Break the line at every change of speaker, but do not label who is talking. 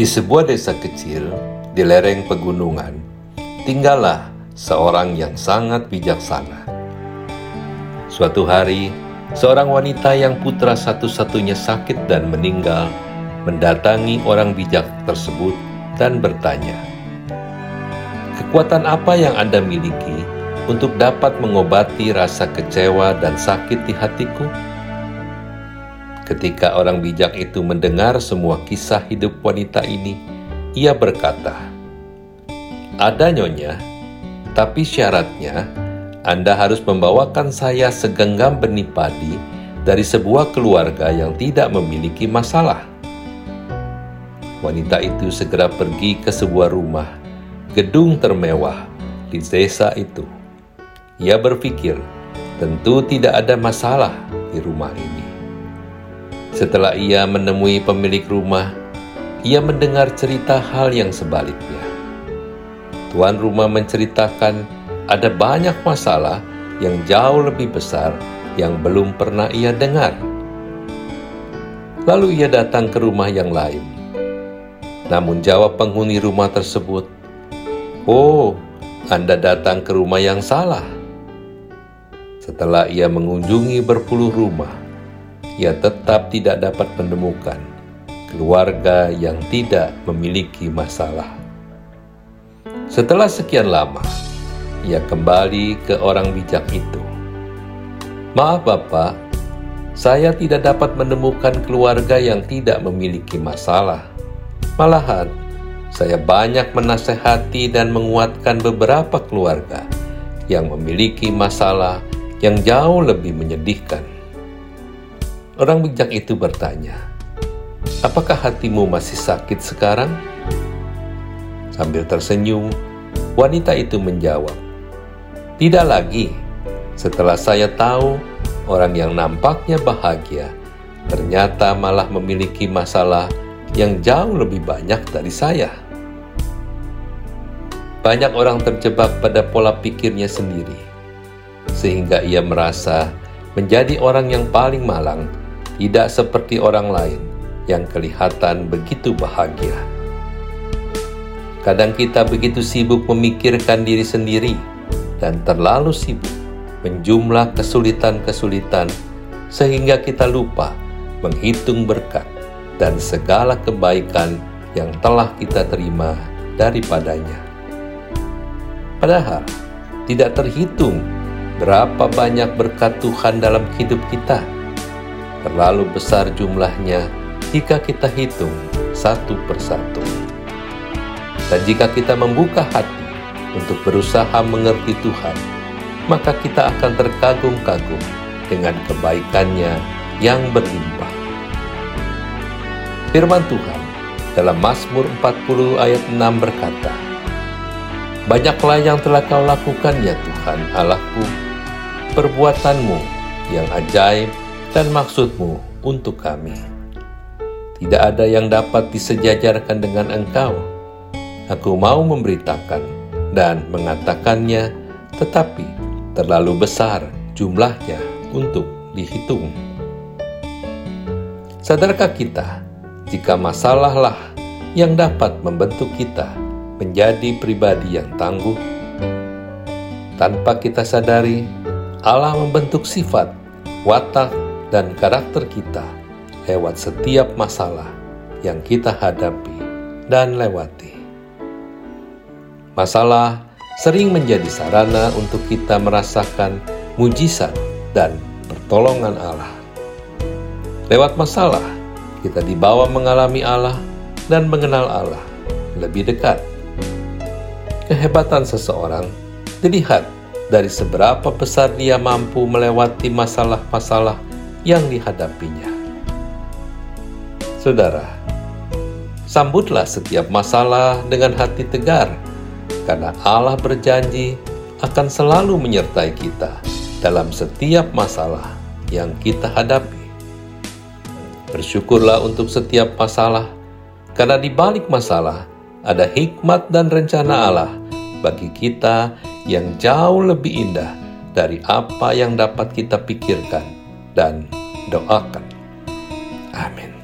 Di sebuah desa kecil di lereng pegunungan, tinggallah seorang yang sangat bijaksana. Suatu hari, seorang wanita yang putra satu-satunya sakit dan meninggal mendatangi orang bijak tersebut dan bertanya, "Kekuatan apa yang Anda miliki untuk dapat mengobati rasa kecewa dan sakit di hatiku?" Ketika orang bijak itu mendengar semua kisah hidup wanita ini, ia berkata, "Ada nyonya, tapi syaratnya Anda harus membawakan saya segenggam benih padi dari sebuah keluarga yang tidak memiliki masalah." Wanita itu segera pergi ke sebuah rumah, gedung termewah di desa itu. Ia berpikir, tentu tidak ada masalah di rumah ini. Setelah ia menemui pemilik rumah, ia mendengar cerita hal yang sebaliknya. Tuan rumah menceritakan ada banyak masalah yang jauh lebih besar yang belum pernah ia dengar. Lalu ia datang ke rumah yang lain. Namun jawab penghuni rumah tersebut, "Oh, Anda datang ke rumah yang salah." Setelah ia mengunjungi berpuluh rumah, ia tetap tidak dapat menemukan keluarga yang tidak memiliki masalah. Setelah sekian lama, ia kembali ke orang bijak itu. Maaf Bapak, saya tidak dapat menemukan keluarga yang tidak memiliki masalah. Malahan, saya banyak menasehati dan menguatkan beberapa keluarga yang memiliki masalah yang jauh lebih menyedihkan. Orang bijak itu bertanya, "Apakah hatimu masih sakit sekarang?" Sambil tersenyum, wanita itu menjawab, "Tidak lagi. Setelah saya tahu orang yang nampaknya bahagia ternyata malah memiliki masalah yang jauh lebih banyak dari saya." Banyak orang terjebak pada pola pikirnya sendiri, sehingga ia merasa menjadi orang yang paling malang tidak seperti orang lain yang kelihatan begitu bahagia. Kadang kita begitu sibuk memikirkan diri sendiri dan terlalu sibuk menjumlah kesulitan-kesulitan sehingga kita lupa menghitung berkat dan segala kebaikan yang telah kita terima daripadanya. Padahal tidak terhitung berapa banyak berkat Tuhan dalam hidup kita terlalu besar jumlahnya jika kita hitung satu persatu. Dan jika kita membuka hati untuk berusaha mengerti Tuhan, maka kita akan terkagum-kagum dengan kebaikannya yang berlimpah. Firman Tuhan dalam Mazmur 40 ayat 6 berkata, Banyaklah yang telah kau lakukan ya Tuhan Allahku, perbuatanmu yang ajaib dan maksudmu untuk kami. Tidak ada yang dapat disejajarkan dengan engkau. Aku mau memberitakan dan mengatakannya, tetapi terlalu besar jumlahnya untuk dihitung. Sadarkah kita jika masalahlah yang dapat membentuk kita menjadi pribadi yang tangguh? Tanpa kita sadari, Allah membentuk sifat, watak, dan karakter kita lewat setiap masalah yang kita hadapi dan lewati. Masalah sering menjadi sarana untuk kita merasakan mujizat dan pertolongan Allah. Lewat masalah, kita dibawa mengalami Allah dan mengenal Allah lebih dekat. Kehebatan seseorang dilihat dari seberapa besar dia mampu melewati masalah-masalah yang dihadapinya. Saudara, sambutlah setiap masalah dengan hati tegar, karena Allah berjanji akan selalu menyertai kita dalam setiap masalah yang kita hadapi. Bersyukurlah untuk setiap masalah, karena di balik masalah ada hikmat dan rencana Allah bagi kita yang jauh lebih indah dari apa yang dapat kita pikirkan dan doakan. Amin.